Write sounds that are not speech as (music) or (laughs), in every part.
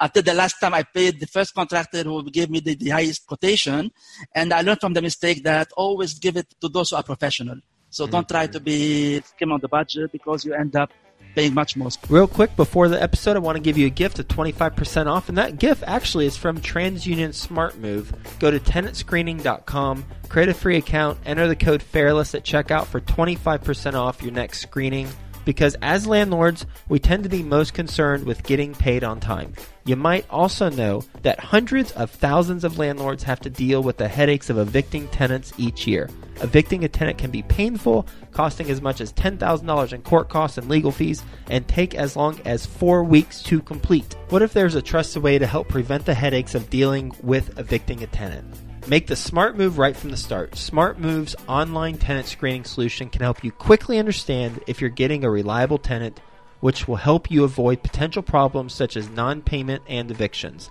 Until the last time I paid the first contractor who gave me the, the highest quotation. And I learned from the mistake that always give it to those who are professional. So don't try to be skim on the budget because you end up paying much more. Real quick, before the episode, I want to give you a gift of 25% off, and that gift actually is from TransUnion Smart Move. Go to tenantscreening.com, create a free account, enter the code FAIRLESS at checkout for 25% off your next screening. Because as landlords, we tend to be most concerned with getting paid on time. You might also know that hundreds of thousands of landlords have to deal with the headaches of evicting tenants each year. Evicting a tenant can be painful, costing as much as $10,000 in court costs and legal fees, and take as long as four weeks to complete. What if there's a trusted way to help prevent the headaches of dealing with evicting a tenant? Make the smart move right from the start. Smart Move's online tenant screening solution can help you quickly understand if you're getting a reliable tenant, which will help you avoid potential problems such as non payment and evictions.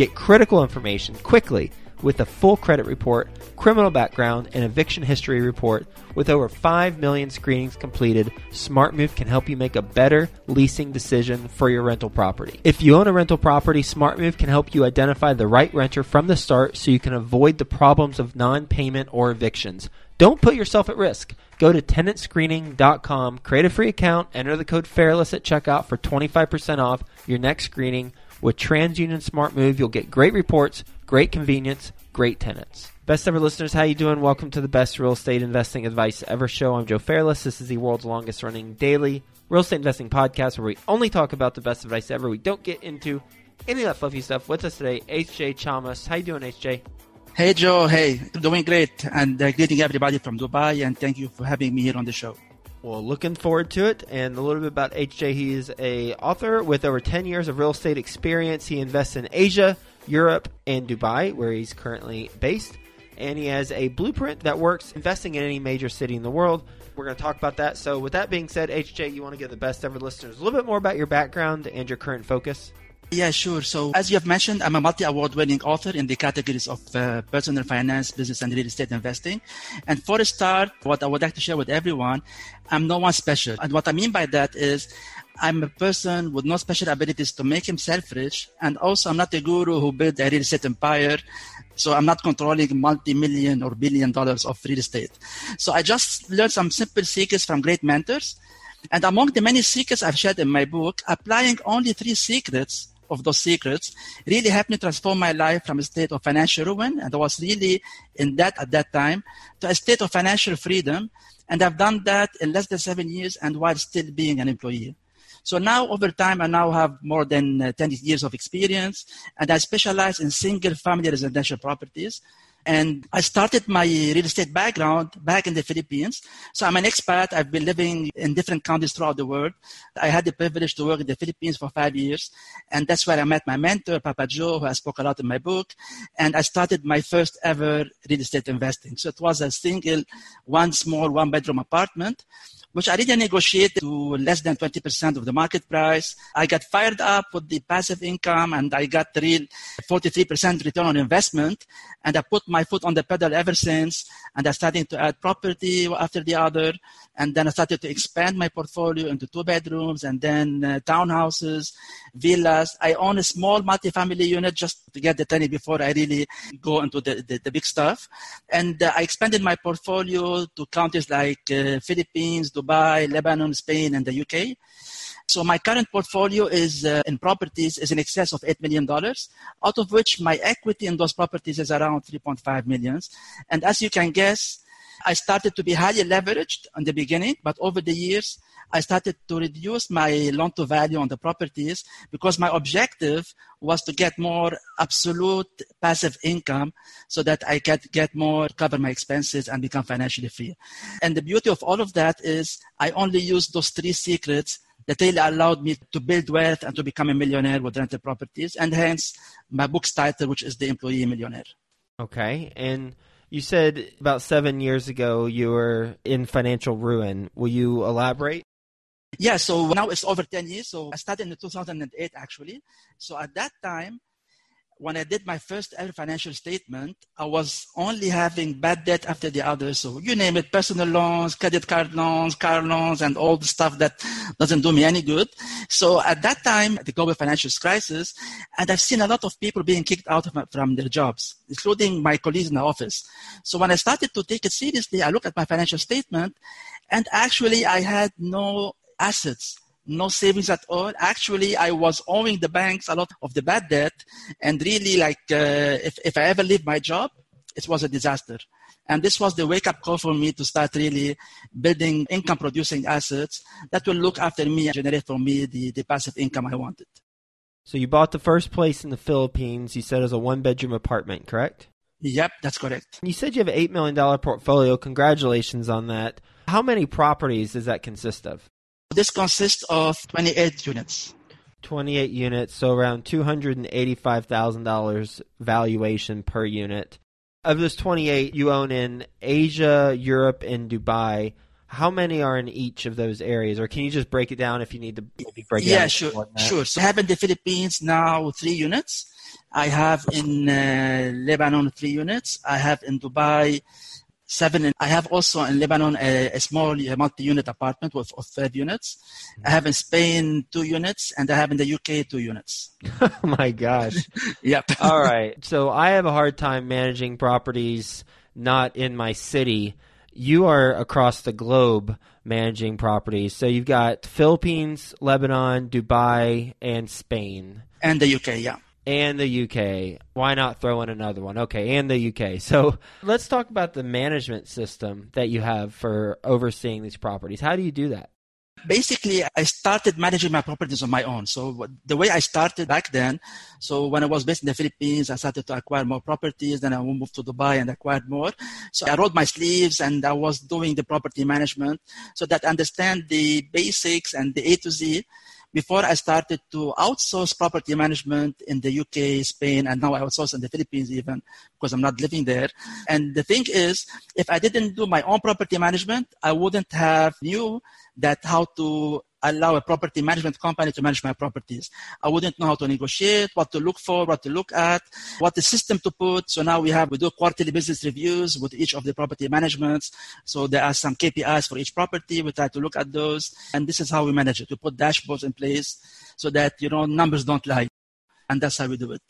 Get critical information quickly with a full credit report, criminal background, and eviction history report. With over 5 million screenings completed, SmartMove can help you make a better leasing decision for your rental property. If you own a rental property, SmartMove can help you identify the right renter from the start so you can avoid the problems of non payment or evictions. Don't put yourself at risk. Go to tenantscreening.com, create a free account, enter the code FAIRLESS at checkout for 25% off your next screening. With TransUnion Smart Move, you'll get great reports, great convenience, great tenants. Best ever listeners, how you doing? Welcome to the best real estate investing advice ever show. I'm Joe Fairless. This is the world's longest running daily real estate investing podcast where we only talk about the best advice ever. We don't get into any of that fluffy stuff. With us today, HJ Chammas. How you doing, HJ? Hey, Joe. Hey, doing great. And uh, greeting everybody from Dubai. And thank you for having me here on the show. Well, looking forward to it. And a little bit about HJ. He is a author with over 10 years of real estate experience. He invests in Asia, Europe, and Dubai, where he's currently based. And he has a blueprint that works investing in any major city in the world. We're going to talk about that. So, with that being said, HJ, you want to give the best ever listeners a little bit more about your background and your current focus? Yeah, sure. So, as you have mentioned, I'm a multi award winning author in the categories of uh, personal finance, business, and real estate investing. And for a start, what I would like to share with everyone, I'm no one special. And what I mean by that is, I'm a person with no special abilities to make himself rich. And also, I'm not a guru who built a real estate empire. So I'm not controlling multi-million or billion dollars of real estate. So I just learned some simple secrets from great mentors. And among the many secrets I've shared in my book, applying only three secrets of those secrets really helped me transform my life from a state of financial ruin, and I was really in debt at that time, to a state of financial freedom. And I've done that in less than seven years and while still being an employee. So now over time, I now have more than uh, 10 years of experience and I specialize in single family residential properties. And I started my real estate background back in the Philippines. So I'm an expat. I've been living in different countries throughout the world. I had the privilege to work in the Philippines for five years. And that's where I met my mentor, Papa Joe, who I spoke a lot in my book. And I started my first ever real estate investing. So it was a single, one small, one bedroom apartment which I didn't negotiate to less than 20% of the market price. I got fired up with the passive income and I got real 43% return on investment. And I put my foot on the pedal ever since. And I started to add property after the other. And then I started to expand my portfolio into two bedrooms and then uh, townhouses, villas. I own a small multifamily unit just to get the tenant before I really go into the, the, the big stuff. And uh, I expanded my portfolio to countries like uh, Philippines, Dubai, Lebanon, Spain, and the UK. So my current portfolio is uh, in properties is in excess of $8 million, out of which my equity in those properties is around 3.5 millions. And as you can guess, I started to be highly leveraged in the beginning, but over the years, I started to reduce my loan to value on the properties because my objective was to get more absolute passive income so that I could get more, cover my expenses and become financially free. And the beauty of all of that is I only use those three secrets that really allowed me to build wealth and to become a millionaire with rental properties, and hence my book's title, which is The Employee Millionaire. Okay. And you said about seven years ago you were in financial ruin. Will you elaborate? Yeah, so now it's over 10 years. So I started in 2008, actually. So at that time, when I did my first ever financial statement, I was only having bad debt after the other. So you name it, personal loans, credit card loans, car loans, and all the stuff that doesn't do me any good. So at that time, the global financial crisis, and I've seen a lot of people being kicked out from their jobs, including my colleagues in the office. So when I started to take it seriously, I looked at my financial statement and actually I had no assets no savings at all. Actually, I was owing the banks a lot of the bad debt, and really, like, uh, if if I ever leave my job, it was a disaster. And this was the wake up call for me to start really building income producing assets that will look after me and generate for me the, the passive income I wanted. So you bought the first place in the Philippines. You said it was a one bedroom apartment, correct? Yep, that's correct. You said you have an $8 million portfolio. Congratulations on that. How many properties does that consist of? This consists of 28 units. 28 units, so around $285,000 valuation per unit. Of those 28, you own in Asia, Europe, and Dubai. How many are in each of those areas, or can you just break it down if you need to break it yeah, down? sure, sure. So I have in the Philippines now three units. I have in uh, Lebanon three units. I have in Dubai seven. I have also in Lebanon a, a small multi-unit apartment with, of five units. I have in Spain two units, and I have in the UK two units. (laughs) oh my gosh! (laughs) yep. (laughs) All right. So I have a hard time managing properties not in my city. You are across the globe managing properties. So you've got Philippines, Lebanon, Dubai, and Spain. And the UK, yeah and the UK. Why not throw in another one? Okay, and the UK. (laughs) So let's talk about the management system that you have for overseeing these properties. How do you do that? Basically, I started managing my properties on my own. So the way I started back then, so when I was based in the Philippines, I started to acquire more properties. Then I moved to Dubai and acquired more. So I rolled my sleeves and I was doing the property management so that I understand the basics and the A to Z before I started to outsource property management in the UK, Spain, and now I outsource in the Philippines even because I'm not living there. And the thing is, if I didn't do my own property management, I wouldn't have knew that how to allow a property management company to manage my properties. I wouldn't know how to negotiate, what to look for, what to look at, what the system to put. So now we have, we do quarterly business reviews with each of the property managements. So there are some KPIs for each property. We try to look at those. And this is how we manage it. We put dashboards in place so that, you know, numbers don't lie. And that's how we do it.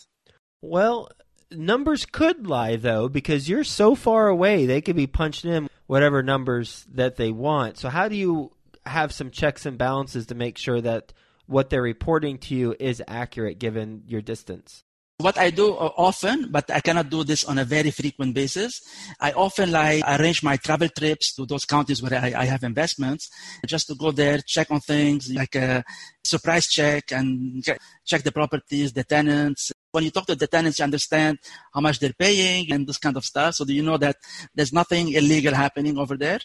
Well, numbers could lie though because you're so far away they could be punched in whatever numbers that they want so how do you have some checks and balances to make sure that what they're reporting to you is accurate given your distance? What I do uh, often, but I cannot do this on a very frequent basis, I often like arrange my travel trips to those counties where I, I have investments, just to go there, check on things like a surprise check and check the properties, the tenants, when you talk to the tenants, you understand how much they're paying and this kind of stuff. So do you know that there's nothing illegal happening over there?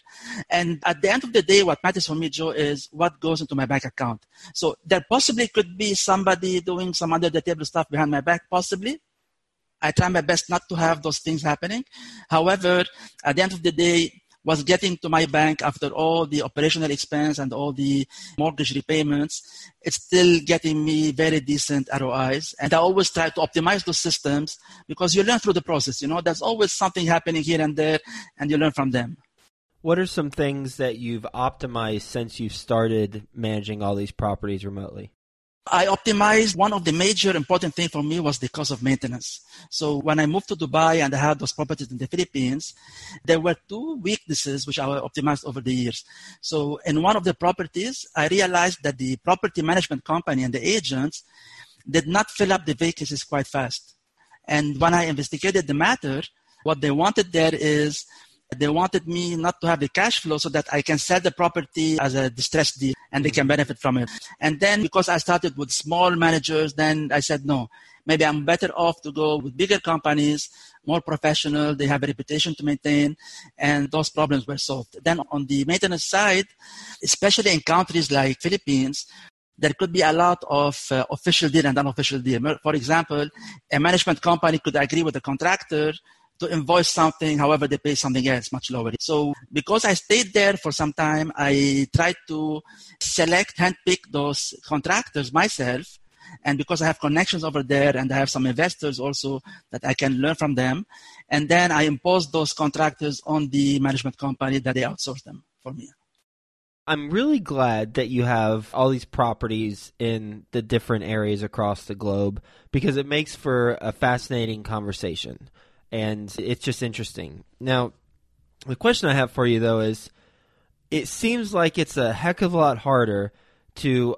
And at the end of the day, what matters for me, Joe, is what goes into my bank account. So there possibly could be somebody doing some under the table stuff behind my back, possibly. I try my best not to have those things happening. However, at the end of the day, was getting to my bank after all the operational expense and all the mortgage repayments, it's still getting me very decent ROIs. And I always try to optimize those systems because you learn through the process. You know, there's always something happening here and there, and you learn from them. What are some things that you've optimized since you've started managing all these properties remotely? I optimized one of the major important thing for me was the cost of maintenance. So when I moved to Dubai and I had those properties in the Philippines, there were two weaknesses which I optimized over the years. So in one of the properties, I realized that the property management company and the agents did not fill up the vacancies quite fast. And when I investigated the matter, what they wanted there is they wanted me not to have the cash flow so that I can sell the property as a distressed deal and they can benefit from it. And then because I started with small managers, then I said, no, maybe I'm better off to go with bigger companies, more professional, they have a reputation to maintain, and those problems were solved. Then on the maintenance side, especially in countries like Philippines, there could be a lot of uh, official deal and unofficial deal. For example, a management company could agree with the contractor to invoice something, however, they pay something else much lower. So because I stayed there for some time, I tried to select, handpick those contractors myself. And because I have connections over there and I have some investors also that I can learn from them. And then I impose those contractors on the management company that they outsource them for me. I'm really glad that you have all these properties in the different areas across the globe because it makes for a fascinating conversation and it's just interesting. Now, the question I have for you though is it seems like it's a heck of a lot harder to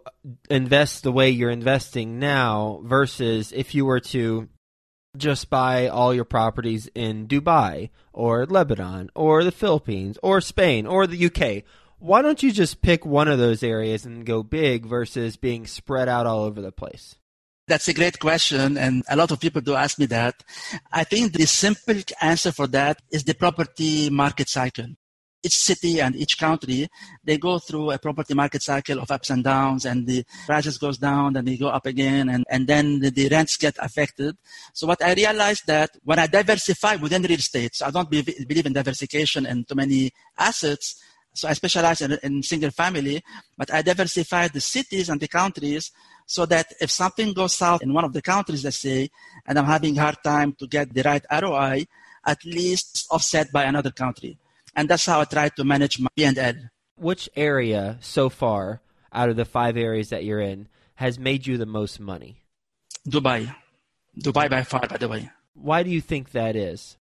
invest the way you're investing now versus if you were to just buy all your properties in Dubai or Lebanon or the Philippines or Spain or the UK. Why don't you just pick one of those areas and go big versus being spread out all over the place? That's a great question, and a lot of people do ask me that. I think the simple answer for that is the property market cycle. Each city and each country, they go through a property market cycle of ups and downs, and the prices goes down, and they go up again, and, and then the, the rents get affected. So what I realized that when I diversify within real estate, so I don't believe in diversification and too many assets, so I specialize in, in single family, but I diversify the cities and the countries so that if something goes south in one of the countries, let's say, and I'm having a hard time to get the right ROI, at least offset by another country. And that's how I try to manage my P&L. Which area so far out of the five areas that you're in has made you the most money? Dubai. Dubai by far, by the way. Why do you think that is?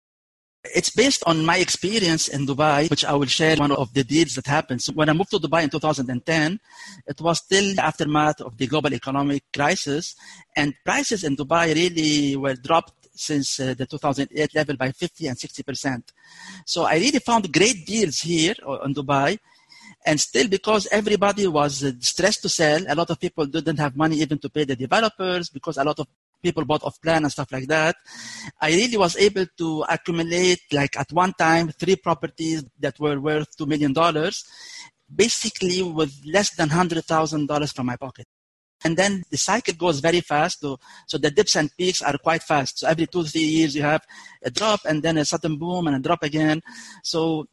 It's based on my experience in Dubai, which I will share one of the deals that happened. So when I moved to Dubai in 2010, it was still the aftermath of the global economic crisis, and prices in Dubai really were dropped since uh, the 2008 level by 50 and 60 percent. So I really found great deals here uh, in Dubai. And still, because everybody was uh, stressed to sell, a lot of people didn't have money even to pay the developers because a lot of people bought off plan and stuff like that. I really was able to accumulate, like at one time, three properties that were worth $2 million, basically with less than $100,000 from my pocket. And then the cycle goes very fast. So, so the dips and peaks are quite fast. So every two, three years, you have a drop and then a sudden boom and a drop again. So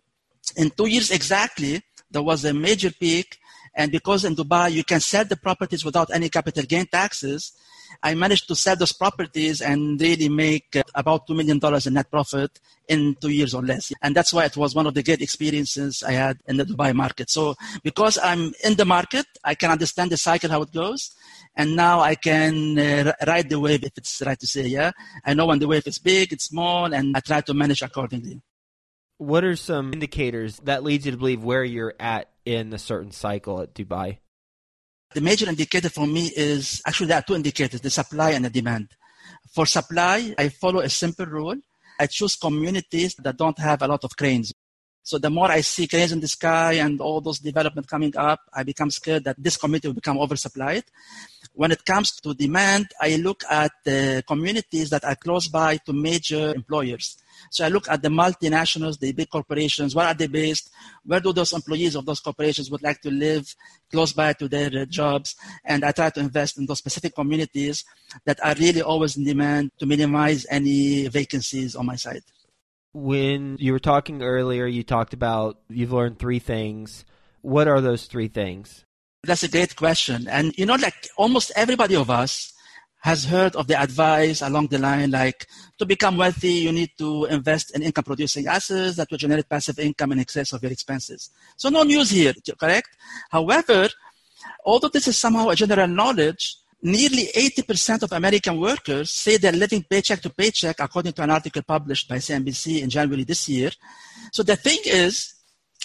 in two years exactly, there was a major peak. And because in Dubai, you can sell the properties without any capital gain taxes, I managed to sell those properties and really make uh, about $2 million in net profit in two years or less. And that's why it was one of the great experiences I had in the Dubai market. So because I'm in the market, I can understand the cycle, how it goes. And now I can uh, ride the wave, if it's right to say, yeah. I know when the wave is big, it's small, and I try to manage accordingly. What are some indicators that leads you to believe where you're at in a certain cycle at Dubai? The major indicator for me is actually there are two indicators, the supply and the demand. For supply, I follow a simple rule. I choose communities that don't have a lot of cranes. So the more I see cranes in the sky and all those development coming up, I become scared that this community will become oversupplied. When it comes to demand, I look at the communities that are close by to major employers. So I look at the multinationals, the big corporations, where are they based? Where do those employees of those corporations would like to live close by to their jobs? And I try to invest in those specific communities that are really always in demand to minimize any vacancies on my side. When you were talking earlier, you talked about you've learned three things. What are those three things? That's a great question. And you know, like almost everybody of us has heard of the advice along the line like to become wealthy you need to invest in income producing assets that will generate passive income in excess of your expenses so no news here correct however although this is somehow a general knowledge nearly 80% of american workers say they're living paycheck to paycheck according to an article published by cnbc in january this year. So the thing is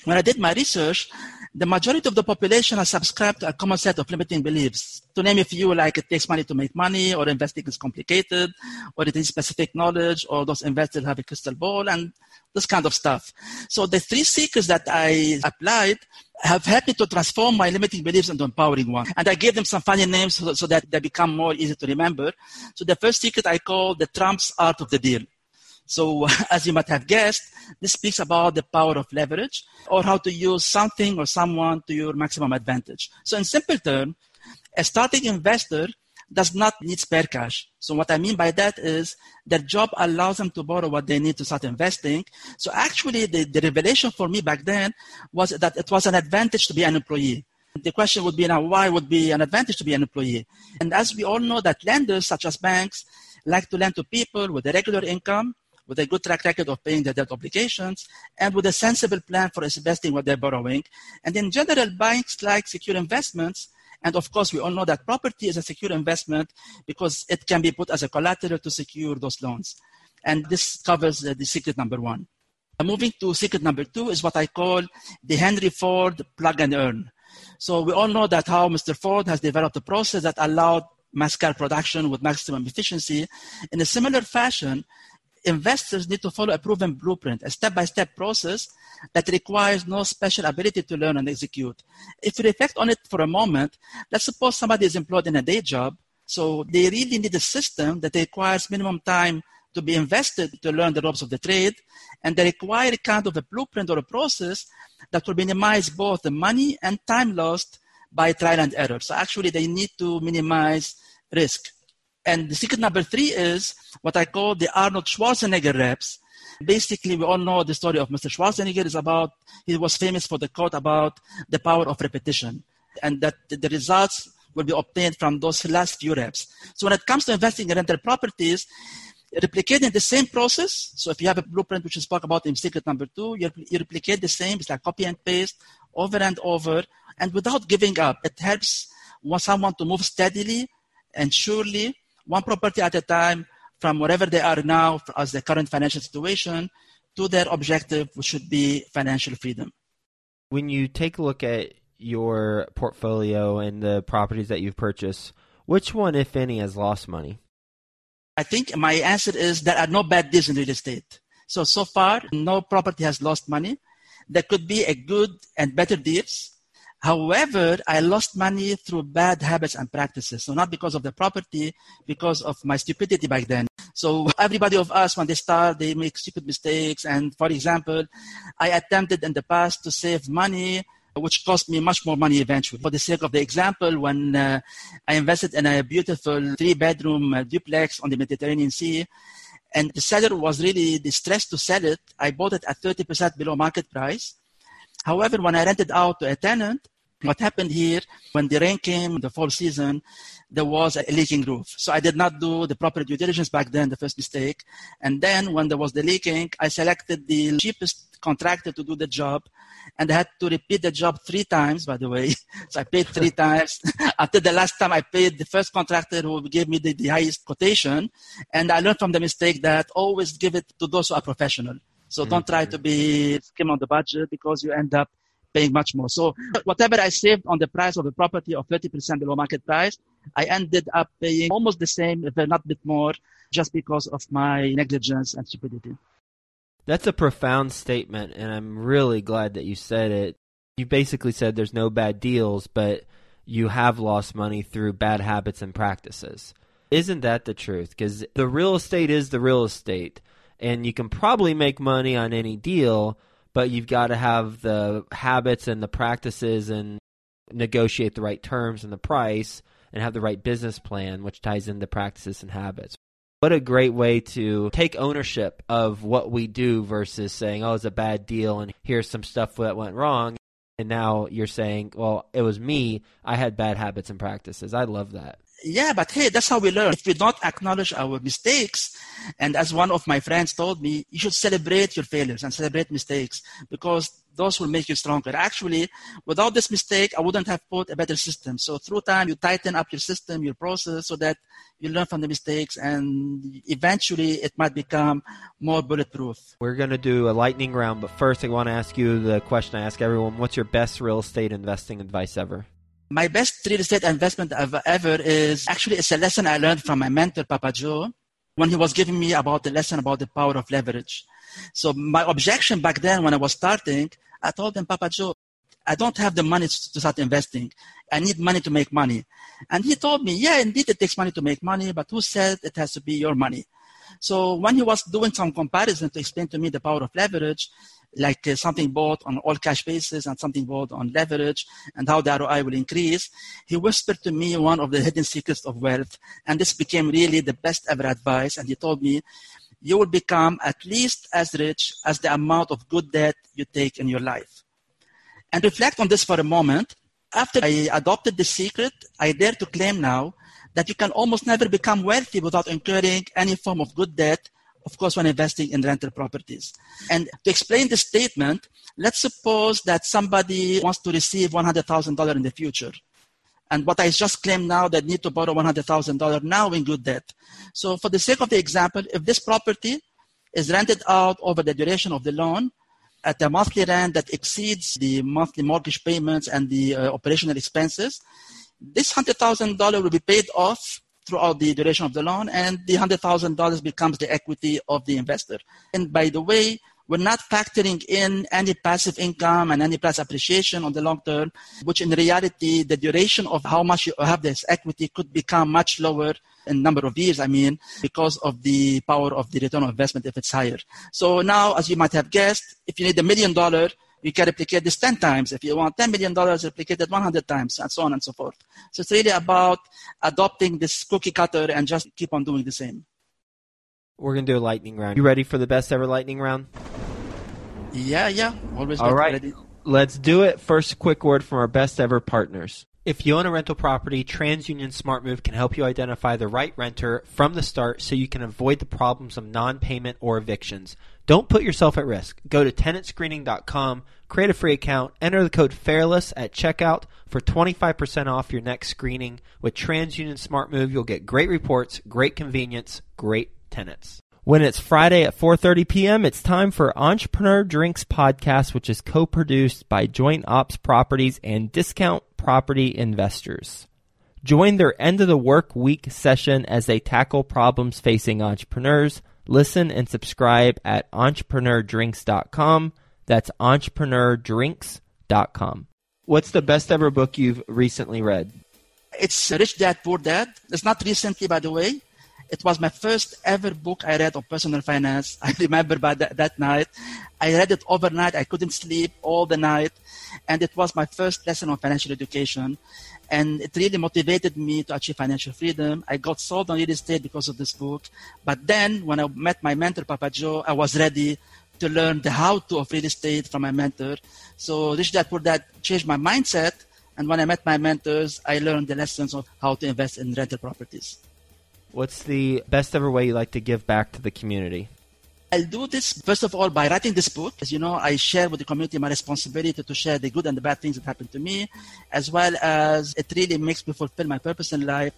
when i did my research the majority of the population has subscribed to a common set of limiting beliefs. To name a few, like it takes money to make money, or investing is complicated, or it needs specific knowledge, or those investors have a crystal ball, and this kind of stuff. So the three secrets that I applied have helped me to transform my limiting beliefs into empowering ones. And I gave them some funny names so, so that they become more easy to remember. So the first secret I call the Trump's art of the deal. So, (laughs) as you might have guessed, this speaks about the power of leverage or how to use something or someone to your maximum advantage. So, in simple terms, a starting investor does not need spare cash. So, what I mean by that is their job allows them to borrow what they need to start investing. So, actually, the, the revelation for me back then was that it was an advantage to be an employee. The question would be now, why would be an advantage to be an employee? And as we all know that lenders such as banks like to lend to people with a regular income with a good track record of paying their debt obligations, and with a sensible plan for investing what they're borrowing. And in general, banks like secure investments. And of course, we all know that property is a secure investment because it can be put as a collateral to secure those loans. And this covers the secret number one. Moving to secret number two is what I call the Henry Ford plug and earn. So we all know that how Mr. Ford has developed a process that allowed mass car production with maximum efficiency. In a similar fashion, investors need to follow a proven blueprint, a step-by-step process that requires no special ability to learn and execute. If you reflect on it for a moment, let's suppose somebody is employed in a day job, so they really need a system that requires minimum time to be invested to learn the ropes of the trade, and they require kind of a blueprint or a process that will minimize both the money and time lost by trial and error. So actually, they need to minimize risk. And the secret number three is what I call the Arnold Schwarzenegger reps. Basically, we all know the story of Mr. Schwarzenegger is about, he was famous for the quote about the power of repetition and that the results will be obtained from those last few reps. So when it comes to investing in rental properties, replicating the same process. So if you have a blueprint, which we spoke about in secret number two, you, you replicate the same. It's like copy and paste over and over and without giving up. It helps someone to move steadily and surely one property at a time from wherever they are now as the current financial situation to their objective, which should be financial freedom. When you take a look at your portfolio and the properties that you've purchased, which one, if any, has lost money? I think my answer is there are no bad deals in real estate. So, so far, no property has lost money. There could be a good and better deals, However, I lost money through bad habits and practices. So not because of the property, because of my stupidity back then. So (laughs) everybody of us, when they start, they make stupid mistakes. And for example, I attempted in the past to save money, which cost me much more money eventually. For the sake of the example, when uh, I invested in a beautiful three-bedroom uh, duplex on the Mediterranean Sea, and the seller was really distressed to sell it, I bought it at 30% below market price However, when I rented out to a tenant, what happened here when the rain came the fall season there was a leaking roof. So i did not do the proper due diligence back then the first mistake. And then when there was the leaking i selected the cheapest contractor to do the job. And i had to repeat the job three times by the way. (laughs) So i paid three (laughs) times. (laughs) After the last time i paid the first contractor who gave me the, the highest quotation. And i learned from the mistake that always give it to those who are professional so mm-hmm. don't try to be skim on the budget because you end up paying much more. So (laughs) whatever I saved on the price of a property of 30% below market price, I ended up paying almost the same, if not a bit more, just because of my negligence and stupidity. That's a profound statement, and I'm really glad that you said it. You basically said there's no bad deals, but you have lost money through bad habits and practices. Isn't that the truth? Because the real estate is the real estate and you can probably make money on any deal, but you've got to have the habits and the practices and negotiate the right terms and the price and have the right business plan, which ties into practices and habits. What a great way to take ownership of what we do versus saying, oh, it's a bad deal and here's some stuff that went wrong. And now you're saying, well, it was me. I had bad habits and practices. I love that yeah, but hey, that's how we learn. If we don't acknowledge our mistakes, and as one of my friends told me, you should celebrate your failures and celebrate mistakes because those will make you stronger. Actually, without this mistake, I wouldn't have put a better system. So through time, you tighten up your system, your process, so that you learn from the mistakes, and eventually it might become more bulletproof. We're going to do a lightning round, but first, I want to ask you the question I ask everyone: What's your best real estate investing advice ever? My best real estate investment ever is actually it's a lesson I learned from my mentor, Papa Joe, when he was giving me about the lesson about the power of leverage. So my objection back then when I was starting, I told him, Papa Joe, I don't have the money to start investing. I need money to make money. And he told me, yeah, indeed it takes money to make money, but who said it has to be your money? So when he was doing some comparison to explain to me the power of leverage, like uh, something bought on all cash basis and something bought on leverage and how the ROI will increase, he whispered to me one of the hidden secrets of wealth. And this became really the best ever advice. And he told me, you will become at least as rich as the amount of good debt you take in your life. And reflect on this for a moment. After I adopted the secret, I dare to claim now that you can almost never become wealthy without incurring any form of good debt, of course, when investing in rental properties. And to explain this statement, let's suppose that somebody wants to receive $100,000 in the future and what I just claimed now that need to borrow $100,000 now in good debt. So for the sake of the example, if this property is rented out over the duration of the loan at a monthly rent that exceeds the monthly mortgage payments and the uh, operational expenses, this $100,000 will be paid off throughout the duration of the loan and the $100,000 becomes the equity of the investor. And by the way, we're not factoring in any passive income and any price appreciation on the long term, which in reality, the duration of how much you have this equity could become much lower in number of years, I mean, because of the power of the return on investment if it's higher. So now, as you might have guessed, if you need a million dollar, you can replicate this 10 times. If you want $10 million, replicate it 100 times, and so on and so forth. So it's really about adopting this cookie cutter and just keep on doing the same. We're going to do a lightning round. You ready for the best ever lightning round? Yeah, yeah. Always All right. ready. Let's do it. First, quick word from our best ever partners. If you own a rental property, TransUnion SmartMove can help you identify the right renter from the start so you can avoid the problems of non payment or evictions. Don't put yourself at risk. Go to tenantscreening.com, create a free account, enter the code FAIRLESS at checkout for 25% off your next screening. With TransUnion SmartMove, you'll get great reports, great convenience, great tenants. When it's Friday at 4:30 p.m., it's time for Entrepreneur Drinks podcast, which is co-produced by Joint Ops Properties and Discount Property Investors. Join their end of the work week session as they tackle problems facing entrepreneurs. Listen and subscribe at entrepreneurdrinks.com. That's entrepreneurdrinks.com. What's the best ever book you've recently read? It's Rich Dad Poor Dad. It's not recently, by the way. It was my first ever book I read on personal finance. (laughs) I remember by that, that night. I read it overnight. I couldn't sleep all the night. And it was my first lesson on financial education. And it really motivated me to achieve financial freedom. I got sold on real estate because of this book. But then when I met my mentor, Papa Joe, I was ready to learn the how to of real estate from my mentor. So Rich Dad Poor Dad changed my mindset. And when I met my mentors, I learned the lessons of how to invest in rental properties. What's the best ever way you like to give back to the community? I'll do this first of all by writing this book. As you know, I share with the community my responsibility to share the good and the bad things that happened to me, as well as it really makes me fulfill my purpose in life,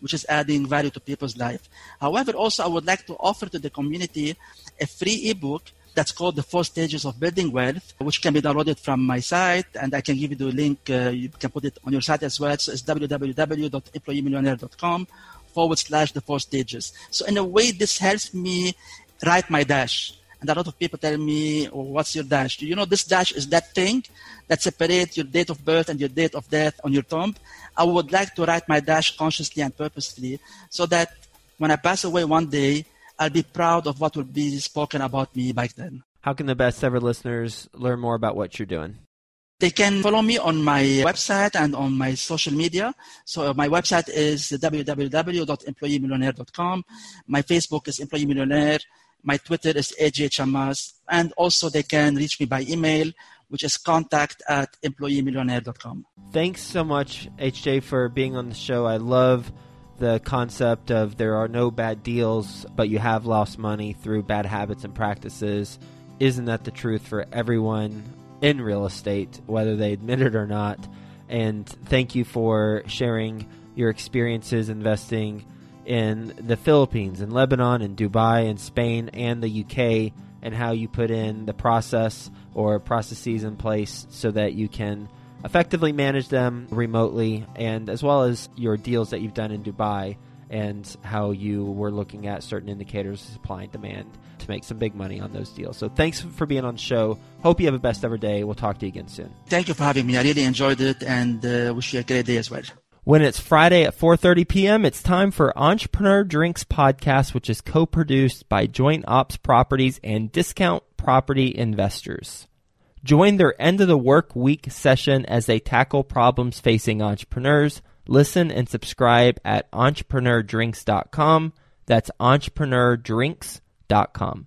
which is adding value to people's life. However, also I would like to offer to the community a free ebook that's called the four stages of building wealth, which can be downloaded from my site, and I can give you the link. Uh, you can put it on your site as well. So it's www.employeemillionaire.com forward slash the four stages. So in a way, this helps me write my dash. And a lot of people tell me, oh, what's your dash? Do you know this dash is that thing that separates your date of birth and your date of death on your tomb? I would like to write my dash consciously and purposefully so that when I pass away one day, I'll be proud of what will be spoken about me back then. How can the best ever listeners learn more about what you're doing? They can follow me on my website and on my social media. So uh, my website is www.employeemillionaire.com. My Facebook is Employee Millionaire. My Twitter is AJ Chammas. And also they can reach me by email, which is contact at employeemillionaire.com. Thanks so much, HJ, for being on the show. I love the concept of there are no bad deals, but you have lost money through bad habits and practices. Isn't that the truth for everyone? In real estate, whether they admit it or not. And thank you for sharing your experiences investing in the Philippines, in Lebanon, in Dubai, in Spain, and the UK, and how you put in the process or processes in place so that you can effectively manage them remotely, and as well as your deals that you've done in Dubai and how you were looking at certain indicators of supply and demand to make some big money on those deals. So thanks for being on the show. Hope you have a best ever day. We'll talk to you again soon. Thank you for having me. I really enjoyed it and uh, wish you a great day as well. When it's Friday at 4:30 p.m., it's time for Entrepreneur Drinks podcast, which is co-produced by Joint Ops Properties and Discount Property Investors. Join their end of the work week session as they tackle problems facing entrepreneurs. Listen and subscribe at entrepreneurdrinks.com. That's entrepreneurdrinks.com.